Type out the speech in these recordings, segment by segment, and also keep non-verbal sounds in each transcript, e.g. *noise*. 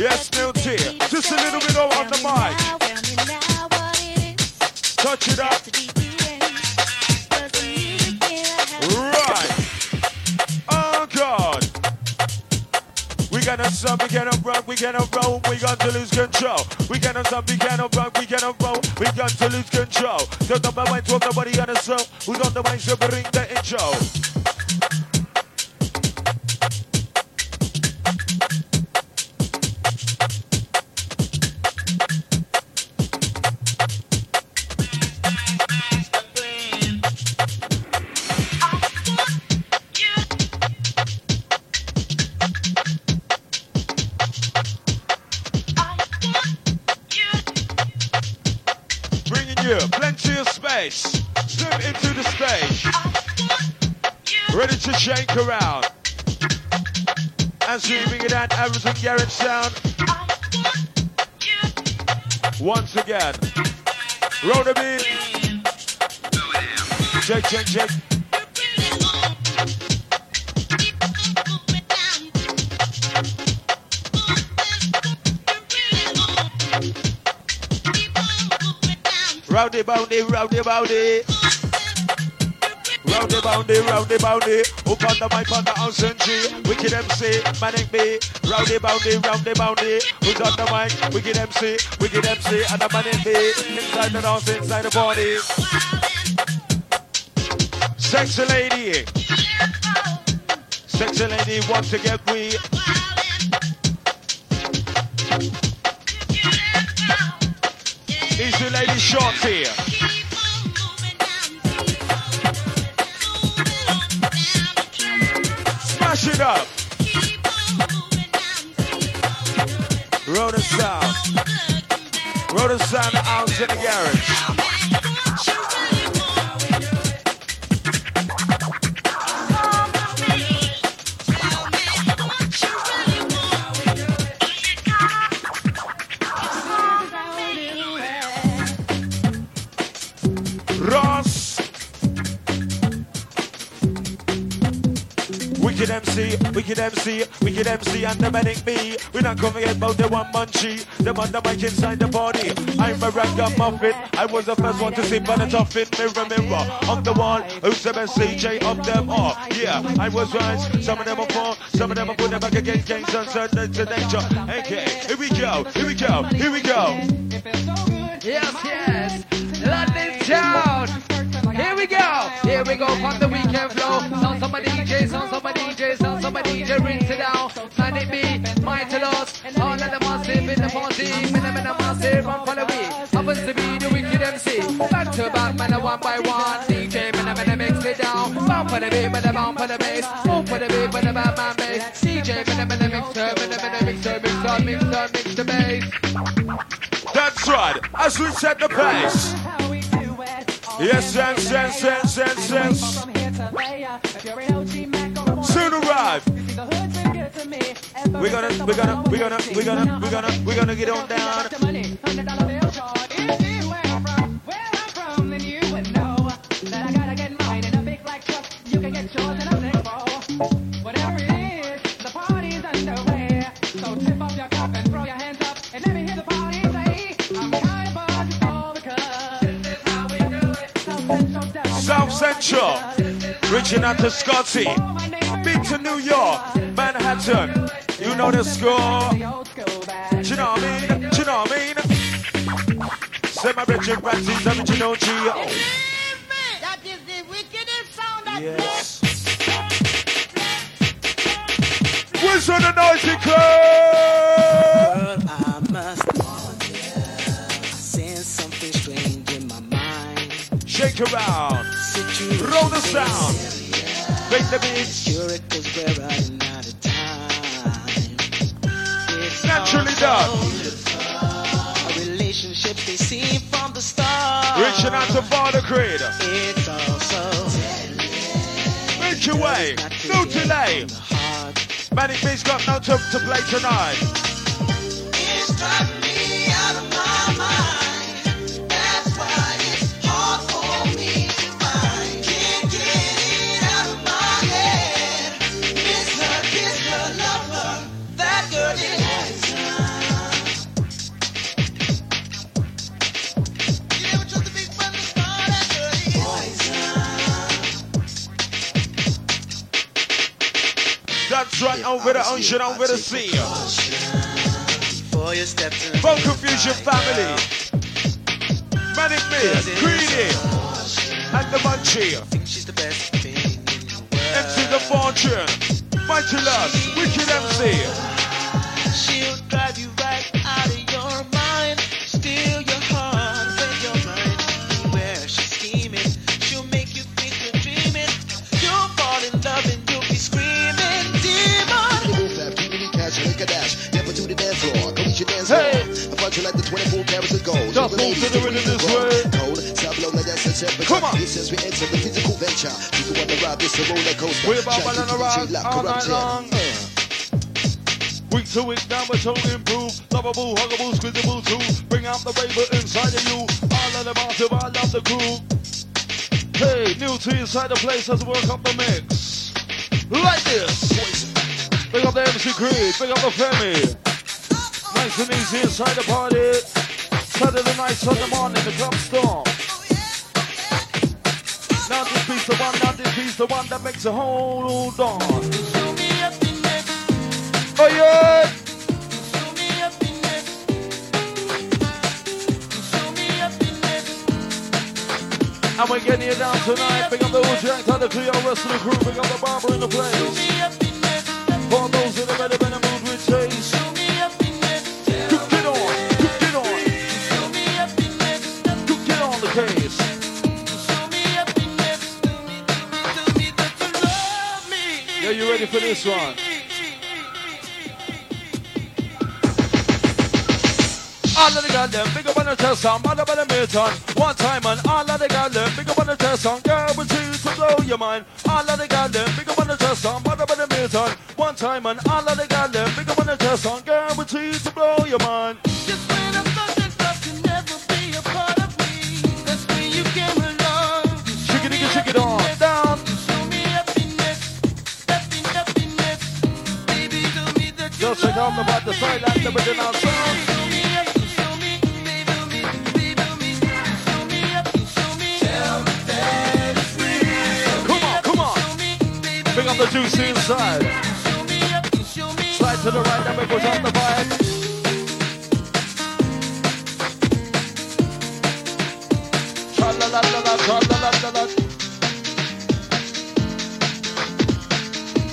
Yes, Milty. Just a little bit on the mic. Touch it up. Right. Oh, God. We gonna stop, we cannot rock, we cannot roll, we got to lose control. We cannot stop, we cannot rock, we cannot roll, we got to lose control. Don't my mind, talk nobody show. Who's on the mind, so bring the intro. Around. And zooming it out, everything Garrett sound. Once again. Roll the beat. Check, check, check. Rowdy boundy, rowdy. Rowdy boundy, rowdy boundy. Up on the mic on the house and G. Wicked MC, manic B. Rowdy boundy, rowdy boundy. Who's on the mic? Wicked MC, wicked MC, and the manic B. Inside the house, inside the party. Sexy lady. Sexy lady wants to get we. the lady short here. Sound. Roll the out in the garage. Wicked MC, wicked MC, and the manic me. We're not coming about the one munchie, the one that mic inside the party. I'm a ragamuffin. I was the first one to see by the toffin. Mirror, mirror, on the wall. Who's the best CJ of them all? Yeah, I was right. Some of them are poor, some of them are put them back against gangs and certain to nature. Okay, here we go, here we go, here we go. Yes, yes. London town. Here we go. Here we go from the weekend flow. Sound somebody DJ, sound somebody DJ, sound somebody DJ. Rinse it down. Sign it me, my to loss. All of them are in the party. Minna, minna, massive, run for the week. Happens to be the wicked MC. Back to back, man, one by one. DJ, minna, minna, mix it down. Bound for the beat, minna, bound for the bass. Move for the beat, minna, bad man bass. DJ, minna, minna, mix her, minna, minna, mix her, mix her, mix her, mix the bass. That's right, as we set the pace. Yes, yes, yes, yes, yes, yes. Soon arrive. We're gonna, we're gonna, we're gonna, we're gonna, we're gonna, we're gonna get on down. South Central, reaching out to Scotty. Big to New York, Manhattan. You know the score. Do you know what I mean? Do you know what I mean? Say my Richard Francis, original G. That is the wickedest sound that Yes. Where's on the noisy club? Girl, I must sense something strange in my mind. Shake around. Roll the sound. Make the beat. Time. Naturally done. A relationship they see from the start. Reaching out to Father Creed. It's also Make your way. No delay. Manic Beast got no to, to play tonight. That's right, over the ocean, over the sea. Before you step to Vocal Fusion family. Manic Miz, Greedy, and the Munchie. think she's the best thing in the. MC The Fortune, Mighty Love, Wicked MC. She'll drive you move to the rhythm this way. Cold, stop below like that's a temperature. Come on. Says we enter the physical venture. Can wanna ride this roller coaster. We're about Shine to run around all night long. Uh. Week to week, now we're improve. Lovable, huggable, squeezable too. Bring out the raver inside of you. All of the massive, I love the crew. Hey, new to inside the place we work up the mix. Like this. Big up the MC Creed, big up the Femi. Nice and easy inside the party. Saturday night, Sunday morning, the club storm. Now this piece the one, now this piece the one that makes a whole dawn. Oh yeah! And we're getting you down tonight. Big up the Jack, the Cleo, rest of the crew. Big up the barber in the place. For this one? All of the girls, them big up on the chest on, mother by the million. One time and all of the girls, them big up on the chest on, girl, we see to blow your mind. All of the girls, them big up on the chest on, mother by the million. One time and all of the girls, them big up on the chest on, girl, we see to blow your mind. Just That it's real. Come on, come on. Up the juicy inside. Slide to the right, then we push up the vibe. Tra-la-la-la-la, tra-la-la-la-la.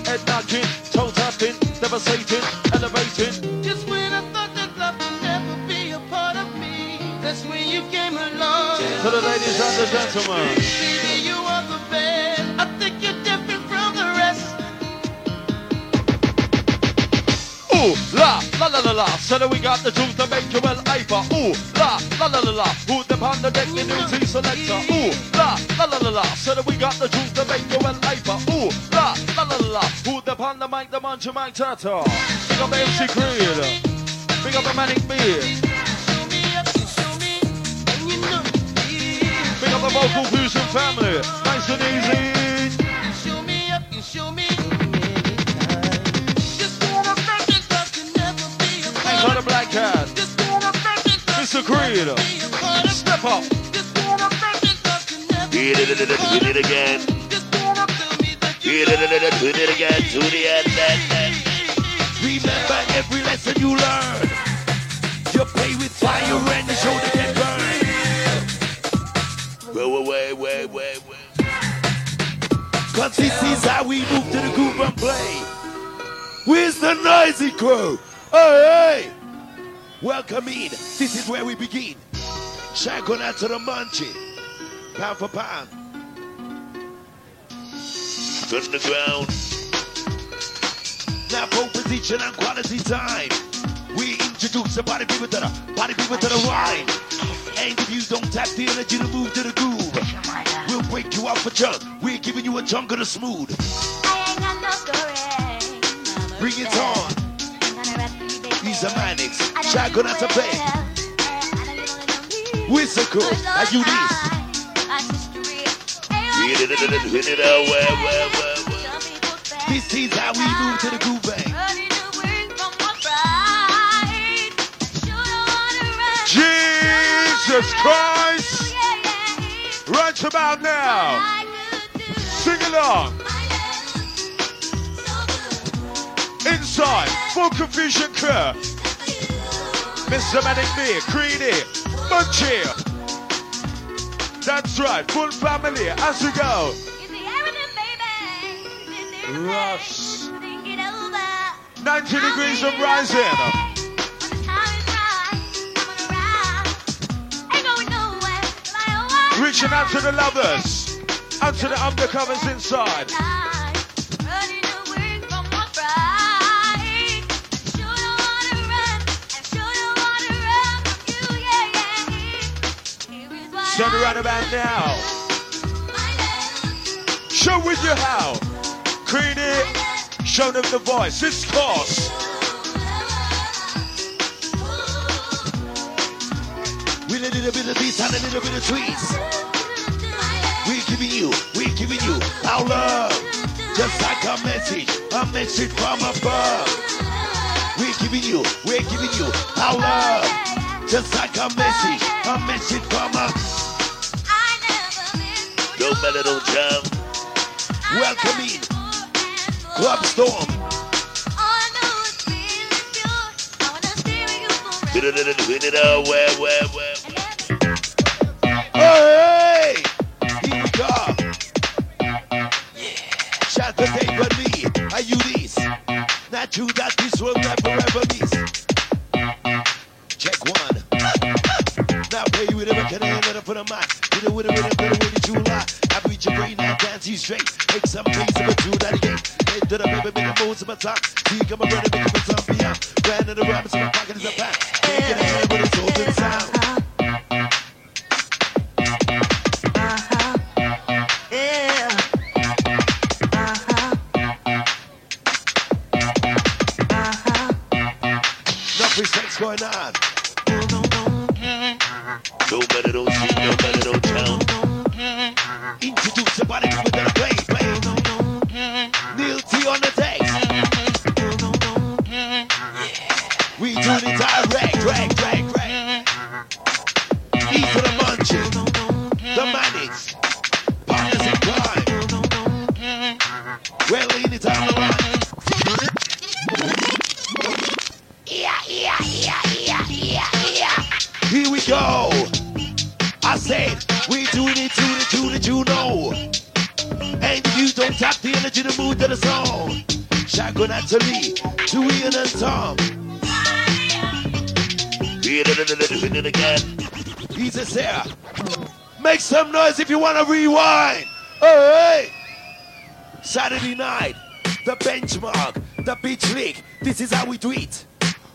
Head knocking, toe tapping, devastating, and gentlemen. Baby, you are the best. I think you're different from the rest. Ooh, la, la la la la. So that we got the truth to make you well hyper. Ooh, la, la la la la. Who them on the deck, the new T selector. Ooh, la, la la la la. So that we got the truth to make you well hyper. Ooh, la, la la la la. Who them on the mic, the munch, Mike Tata. Big up MC Creed. Big up the Manic Beard. The Vocal Fusion family. Nice and easy. You show me can black cat. Mr. can of Step up. Just wanna it can Hit it, again. You Hit it, love hit it again to the end. end, end. Remember every lesson you learn. You play with fire and the shoulder get burned. Cause this is how we move to the groove and play. Where's the noisy crew? Hey, hey! Welcome in. This is where we begin. Shout out to the munchie. Pound for pound. On the ground. Now pole position and quality time. We introduce the body people to the body people to the wine. And if you don't tap the energy to move to the groove, we'll break you out for junk. We're giving you a chunk of the smooth. Bring it on. These are Manix. Shotgun at the bed. Whistlecool. Are you this? Oh. This is how we move to the groove bang. Jesus Christ. Right about now. Sing along. Inside, Vocal Fusion crew. Mr. Manic B, Creedy, Munchie. That's right, full family as we go. Rush. 90 degrees of rising. Reaching out to the lovers, out to the undercovers inside. Turn around about now. Show with you how. Creedy, show them the voice. It's course. Little bit of beats and a little bit of tweets. We're giving you, we're giving you our love. Just like a message, a message from above. We're giving you, we're giving you our love. Just like a message, a message from above. Matter no jam. Welcome in. Club Storm. Win it out, where, where, where. Hey, go. Shout the day but me. Are you this? Not true that this will never ever. Check one. Now play you with a record and let it a mic. With it with rhythm, put it with a July. I beat your brain now, dance you straight. Make some pace of a two that to the baby, make the most of my time. See, come on, brother, We Sarah. Make some noise if you want to rewind. Hey, Saturday night, the benchmark, the beach league. This is how we do it.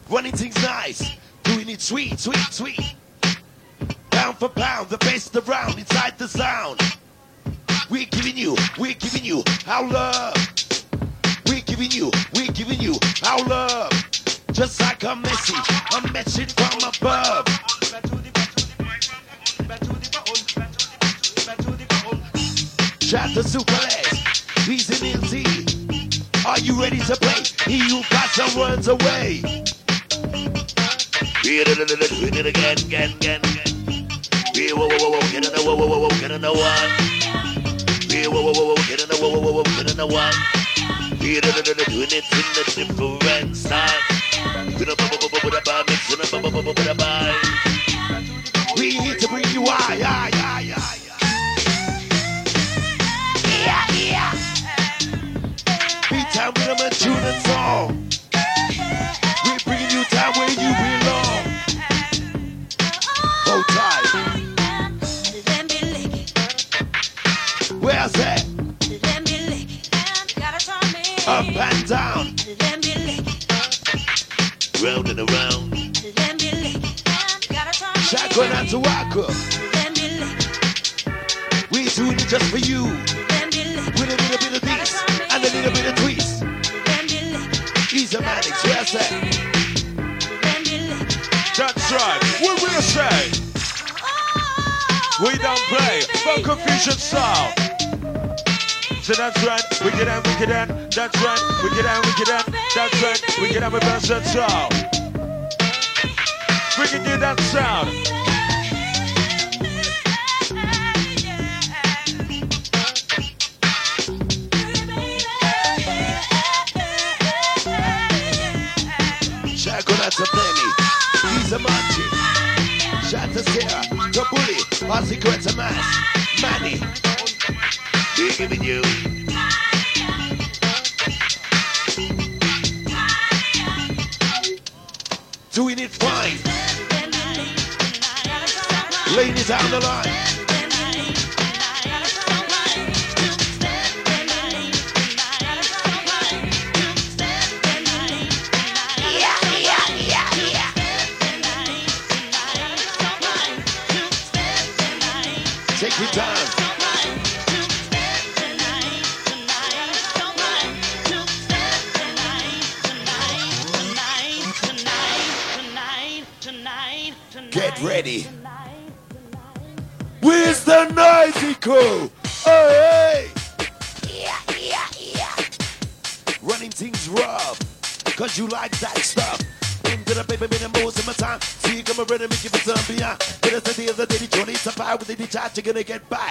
Running things nice, doing it sweet, sweet, sweet. Pound for pound, the best around inside the sound. We're giving you, we're giving you our love. We're giving you, we're giving you our love. Just like a message, a message from above. Shout to Super Les, he's an LT. Are you ready to play? He who got some runs away. It, hit it, again, again, again, again. Yeah, whoa, whoa, whoa, get in the whoa, whoa, whoa, get in the one. Yeah, whoa, whoa, whoa, get in the whoa, whoa, whoa, get in the one. Da, da, da, doing it in the different style. With a bubble, bubble, with a bar, mixing a bubble, bubble, with to bring Shotgun and Tawaka. We doing it just for you. With a little bit of this and a little bit of twist. He's a where's that? That's right. What we'll say. We don't play. Vocal Fusion style. So that's right. We get out, we get out. That's right. We get out, we get out. That's right. We get out with versatile. We can Brigadier, that sound. Chaco, that's a penny. He's a monkey. Shatta Sarah, the bully. Our secrets a mass. Money. Bigger you. Down the line. Charge, you're gonna get back.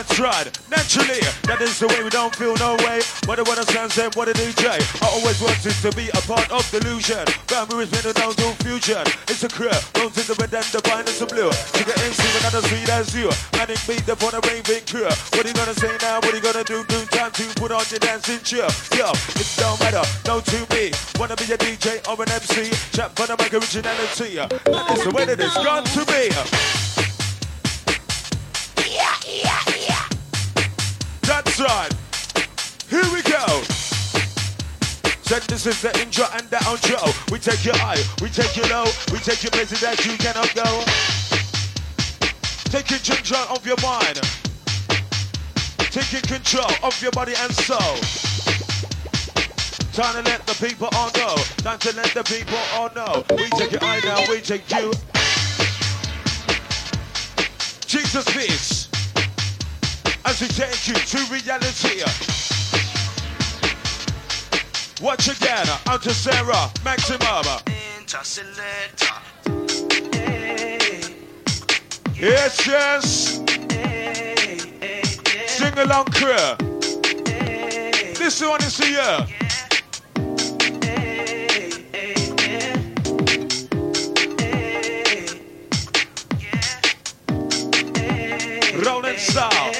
That's right, naturally, that is the way we don't feel no way. What a what a sound said, what a DJ. I always wanted to be a part of delusion. Family is down to fusion. It's a crew, bones in the red and the vine is the blue. To get in, see another sweet as you. Manic beat the for the raving crew. What are you gonna say now? What are you gonna do? Do time to put on your dancing chill. Yo, it don't matter, no to me. Wanna be a DJ or an MC? Chat for the mic originality. That is the way that it's gone to be. Here we go. Said this is the intro and the outro. We take your high, we take your low, we take you places that you cannot go. Taking control of your mind. Taking control of your body and soul. Time to let the people all know. Time to let the people all know. We take your eye now, we take you. Jesus peace as we take you to reality. Watch again, out to Sarah, maximum. Yes, yes. Sing along, crew. This one is for you. Rolling style.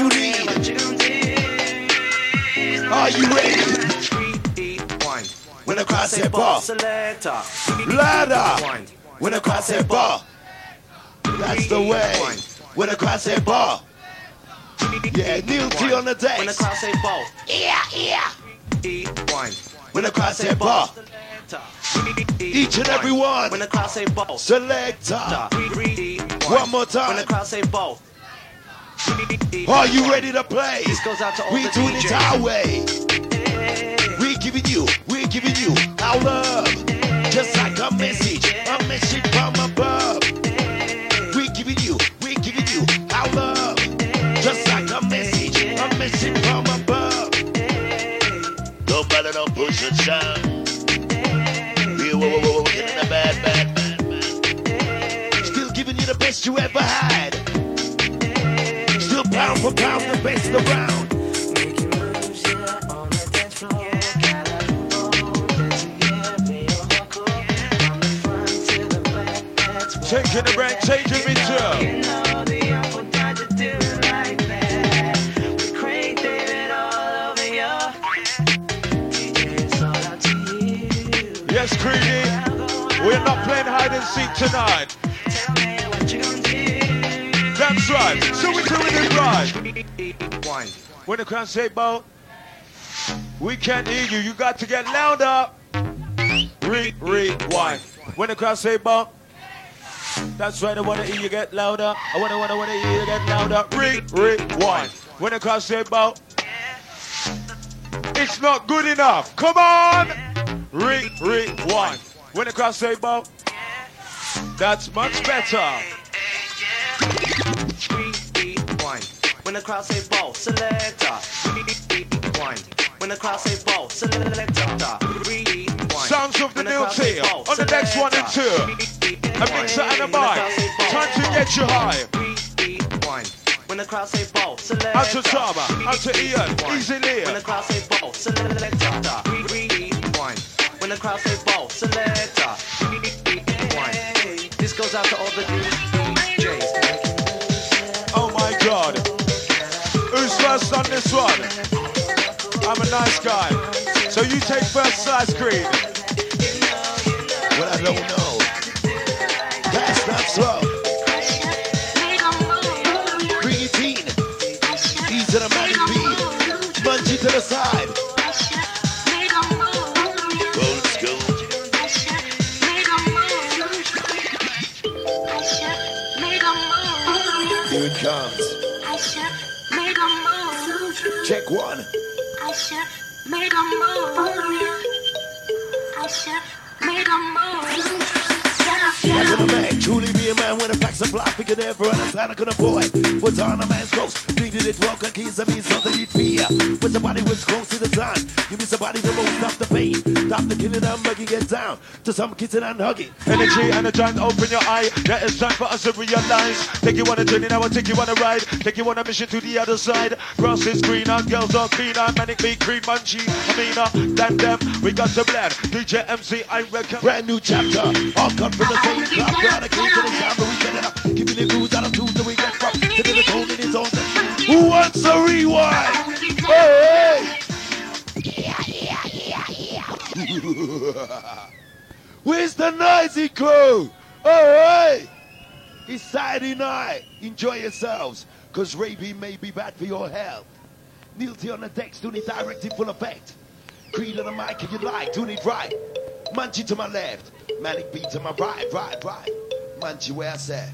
you all that you need. Are you ready? When the crowd say ball, ladder. When the crowd say ball, that's the way. When the crowd say ball, yeah, Neil T on the deck. When the crowd say ball, Yeah, yeah. E1. When the crowd say ball, each and every one. When the crowd say ball, Selector. E1. One more When the time. crowd say ball, Are you ready to play? This goes out to all We the doing it DJs. our way. We giving you, we giving you our love. Just like a message, a message from above. We giving you, we giving you our love. Just like a message, a message from above. Don't bother, don't push it down. We, whoa, whoa, whoa, getting the bad, bad, bad, bad. Still giving you the best you ever had. For pound, the best around. Taking the break, taking me to. Yes, Creedy. We're not playing hide and seek tonight. Right. So we're doing it. E1. When the crowd say, Bo, We can't hear you. You got to get louder. Re, rewind. When the crowd say bump. That's right, I wanna hear you get louder. I wanna, wanna, wanna hear you get louder. Re, rewind. When the crowd say bump. It's not good enough. Come on. Re, rewind. When the crowd say bump. That's much better. When the crowd say ball, selector. Rewind. When the crowd say ball, selector. Rewind. Sounds of the new team on the next one and two. A mixer and a When the crowd mic. Time to get you high. Rewind. When the crowd say ball, selector. Out to Tama, out to Ian, Easy Leah. When the crowd say ball, selector. Rewind. When the crowd say ball, selector. Rewind. This goes out to all the DJs. First on this one? I'm a nice guy. So you take first slice cream. What I don't know. That's not it in. Easy to manic beat. Munchie to the side. Here it comes. Check one. Like a move. I said, make a move. I could a man, truly be a man when a packs of block, pick it ever and a plan I can avoid. What's on a man's ghost? Treated it well, cut keys, I mean something you'd fear. When somebody was close to the sun, give me somebody to most stop the pain. Stop the killing and buggy, get down to some kissing and hugging. Energy and a giant open your eye. Yeah, it's time for us to realize. Take you on a journey now, I'll take you on a ride. Take you on a mission to the other side. Grass is greener, girls are cleaner. Manic be cream, munchy, I meaner uh, than them. We got to blend. DJ MC, I reckon. Brand new chapter, all cut from the same club. Gotta keep to the sound, but we get it up. Give me the grooves out of tools that we get from. To the tone in his own. Who wants a rewind? Hey! *laughs* Where's the noisy crew? Alright! It's Saturday night. Enjoy yourselves, cause raping may be bad for your health. To on the decks, doing it direct in full effect. Creed on the mic if you like, doing it right. Munchie to my left, Manic beat to my right, right, right. Munchie where I said.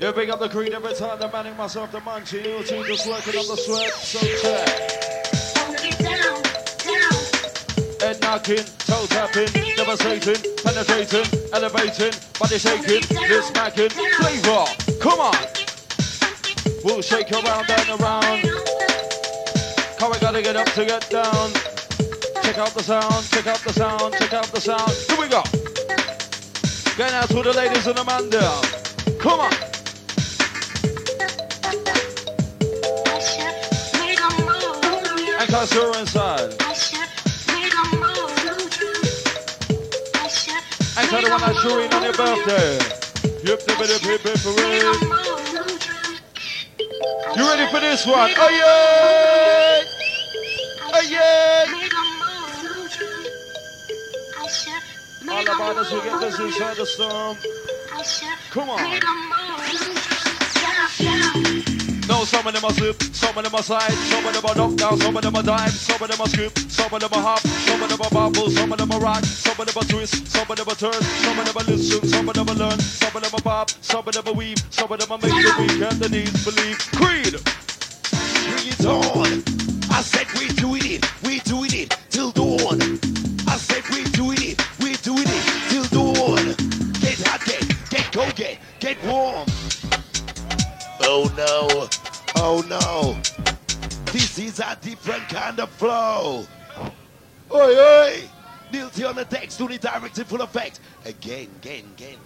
You big up the creed every time. The manning myself, the munchie. You two just working on the sweat. So check. Knocking, toe tapping, devastating, penetrating, elevating, body shaking, lip smacking, flavor. Come on. We'll shake around and around. Come, we gotta get up to get down. Check out the sound, check out the sound, check out the sound. Here we go. Going out to the ladies and the man. Come on. And cause her inside. Tell the one on your birthday. The. You ready for this one? Oh yeah! Oh yeah! All about us, we get this inside the storm. Come on. No, some of them are zip, some of them are slide, some of them are knock down, some of them are dive, some of them are scoop, some of them are hop, some of them are bubble, some of them are rock, some of them are twist, some of them are turn, some of them are listen, some of them are learn, some of them are pop, some of them are weave, some of them are make the weak and the knees believe. Creed! Bring it on. I said we're doing it, we're doing it till dawn. I said we're doing it, we're doing it till dawn. Get hot, get, get cold, get, get warm. Oh no, oh no. This is a different kind of flow. Oi, oi. Neil T on the decks, doing it direct in full effect. Again, again, again,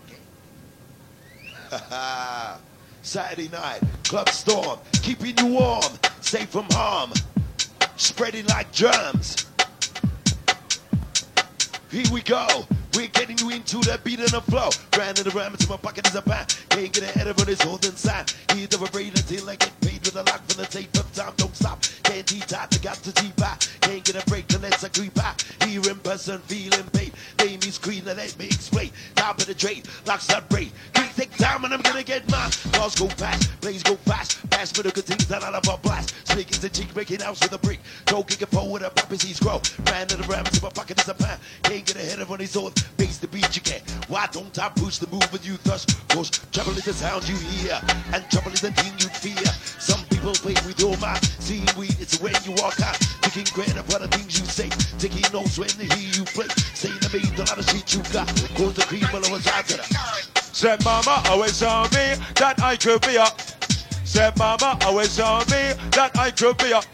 again. *laughs* Saturday night, club storm, keeping you warm, safe from harm, spreading like germs. Here we go. We're getting you into the beat and the flow. In the ram into my pocket is a pan. Can't get ahead of it, it's holding sign. Hear the vibrate until I get paid with a lock from the tape of time. Don't stop. Can't T-top, I got to T-back. Can't get a break unless I creep. Here in person, feeling pain. Is Queen, now let me explain. Top of the trade, locks not break. Quick, take time. and I'm gonna get mine. Cars go fast, planes go fast. Fast the good things that I love a blast. Snake is a cheek, breaking house with a brick. Toe kick it forward, up, up as he's grow. Ran to the rabbits in my pocket is a pan. Can't get ahead of on his own. Face the beat you get. Why don't I push the move with you thus? Cause trouble is the sound you hear, and trouble is the thing you fear. Some people play with your mind. Seeing weed, it's when you walk out. Taking credit for the things you say. Taking notes when they hear you play. Saying to me, a lot of shit you got. Cause the cream out to the. Said mama always told me that I could be up. Said mama always told me that I could be up.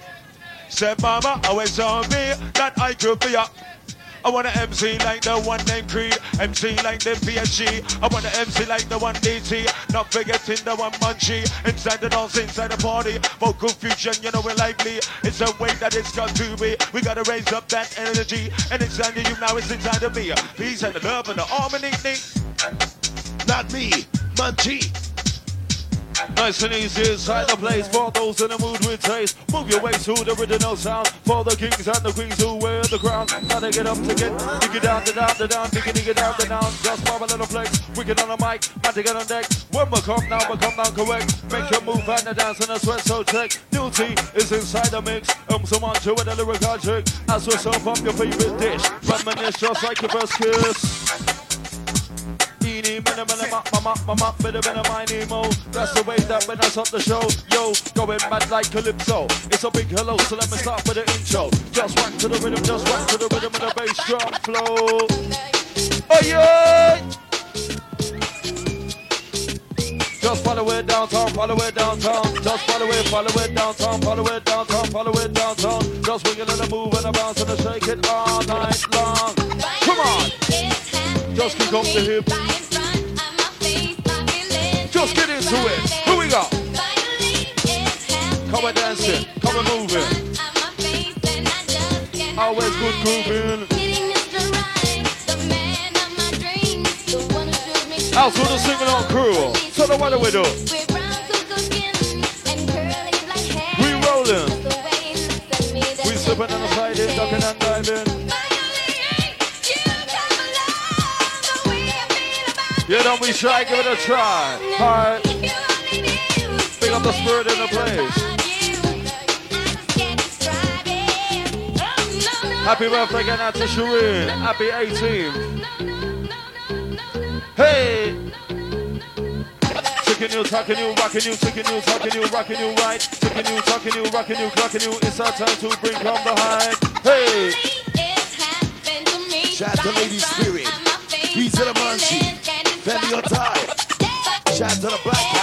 Said mama always told me that I could be up. I wanna MC like the one named Creed, MC like the PSG. I wanna MC like the one DT, not forgetting the one Munchie. Inside the dance, inside the party, vocal fusion, you know we're lively. It's the way that it's got to be. We gotta raise up that energy, and it's of you now, it's inside of me. Peace and the love and the harmony. Not me, Munchie. Nice and easy inside the place for those in the mood with taste. Move your way to the original sound for the kings and the queens who wear the crown. Gotta get up to get, dig it down, the down, the down, dig it, dig it down, the down. Just pop a little flex, wicked on the mic, man to get on deck. When we come now, we come down correct. Make your move and the dance and the sweat, so check. New tea is inside the mix. Um, so on to with a lyrical trick. As we serve up your favorite dish. Reminisce just like your first kiss. Mini, ma, ma, ma, ma, ma, bit of my Nemo. That's the way that when I start the show, yo, going mad like Calypso. It's a big hello, so let me start with the intro. Just rock to the rhythm, just rock to the rhythm of the bass drum flow. Oh yeah! Just follow it downtown, follow it downtown. Just follow it, follow it downtown, follow it downtown, follow it downtown. Just wiggle and move and bounce and shake it all night long. Come on! Just kick up the hip. And dancing. Come and moving. Always good grooving. Out to the singing on crew. So the what we do? We rolling. We slipping on the side, in, ducking and diving. Yeah, don't be shy, give it a try. Alright. Pick up the spirit in the place. Happy birthday again out to Shireen. Happy 18. Hey! Chicken you, talking you, rocking you, taking you, talking you, rocking you right. Chicken you, talking you, rocking you, clocking you. It's our time to bring home the. Hey! Shout to Lady Spirit. Peace to the Munchie. Family on time. Shout to the Black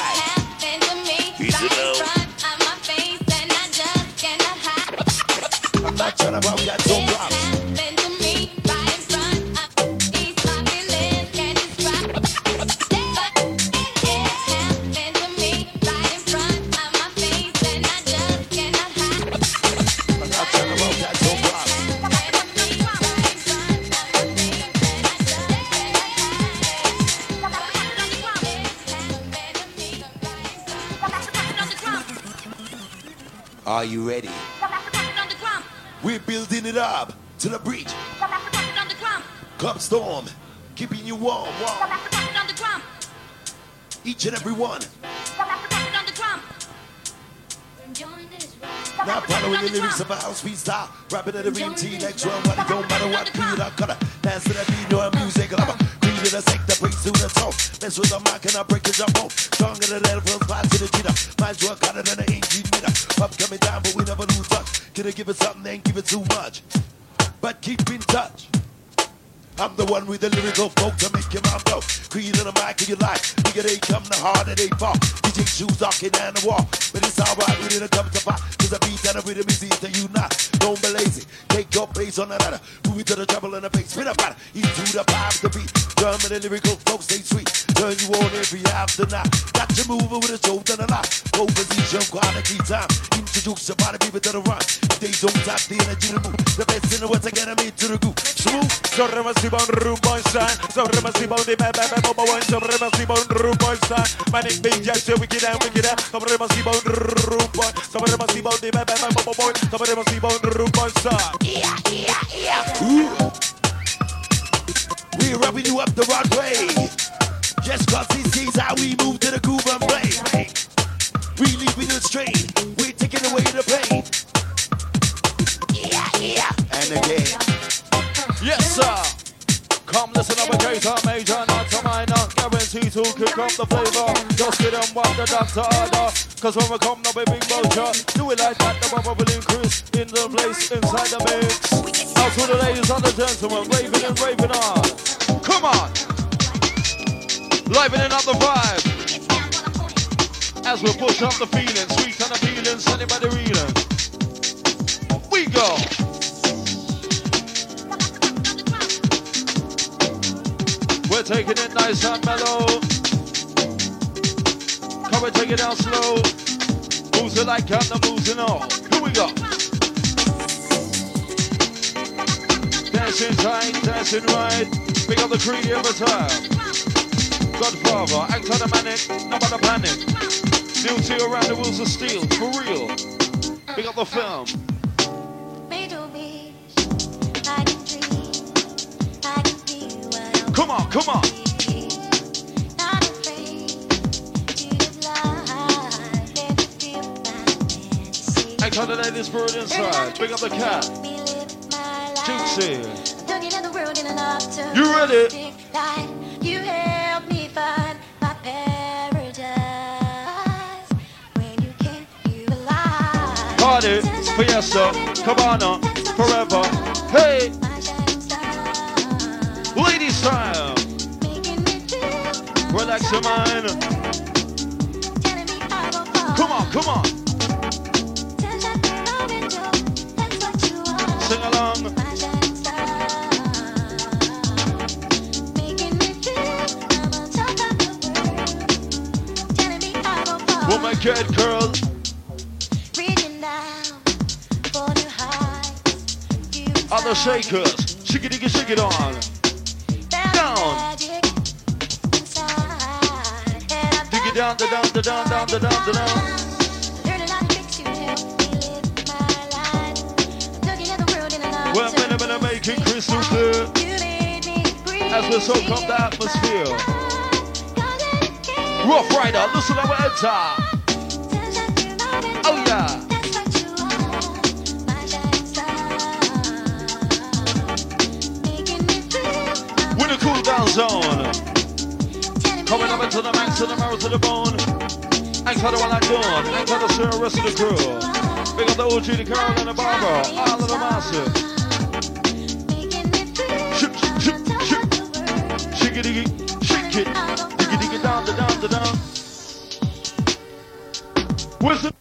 you ready? We're building it up to the breach. Club storm, keeping you warm, warm. Each and every one. Now following the lyrics of a house beat style, rapping at the real T next one, but it don't matter what creed or color. Dance to the beat, no music in a sector, to the top. Mess with the mic and I break it jump off. Stronger than that, from spot to the jitter. Mine's work harder than an engine meter. Up coming down, but we never lose touch. I give it something, ain't give it too much. But keep in touch. I'm the one with the lyrical folk to make your mouth go. Creed in the mic of your life. Nigga, they come the harder they fall. DJ shoes knocking down the wall. But it's alright, we didn't come to fight. Cause the beat and the rhythm is easy you not. Don't be lazy. Take your place on the another. Move it to the trouble in the face. Spin up out into the vibe, the beat. Drum and the lyrical folks, they sweet. Turn you on every after night. Got you moving with a show done a lot. Go position, quality time. Introduce your body, people to the run. If they don't tap the energy to move. The best in the world to get them into the groove. Smooth. Sobre masiva un rumbo inside. Sobre masiva un dime bebe bobo one. Sobre masiva un rumbo inside. Manic big jet so wicked and wicked and. Sobre masiva un rumbo. Sobre masiva un dime bebe bobo one. Sobre masiva un rumbo inside. Ooh. We're rubbing you up the right way. Just cause he sees how we move to the groove and play. We leaving it straight. We're taking away the pain. Yeah, yeah. And again. Yes, sir. A cater, major, not to minor. Guarantee to kick up the flavor. Just get them what the doctor order. Cause when we come, we big vulture. Do it like that, the bubble will increase in the place, inside the mix. Out to the ladies and the gentlemen, raving and raving on. Come on. Livening up the vibe. As we push up the feeling, sweet and appealing, anybody reeling. We go. We're taking it nice and mellow. Come and take it down slow. Moves it like I'm the moves and all. Here we go. Dancing tight, dancing right. Pick up the creedy every time. Godfather, act on the manic, no matter panic. New to around the wheels of steel, for real. Pick up the film. Come on, come on. On the ladies bird inside. Pick up the cat. Juicy. You ready? You help me find my paradise when you can't realize Party, fiesta, cabana, forever. Hey, of the world. Telling me I will fall. Woman, get girl. Other shakers. Shake it, shake it on. And I Dig it down, da down, da down, down, da down, da down. Learn a lot of tricks to help me live my life. Looking at the world in an Well, minute, minute, make it crystal clear. You made me breathe. As we soak up the atmosphere. Cause it came Rough Rider, listen to our enter. sunshine through my window. Oh, yeah. That's what you are, my shining star. Making me feel I'm With a cool down zone. Coming up into the max to the marrow to the bone. Anchor the one like dawn. Anchor the sir, rest of the crew. Big up the OG, the Carol and the Barbara. All of the massive. making me feel Shake, it, shake it. Diggy, diggy, down, down, down. Where's the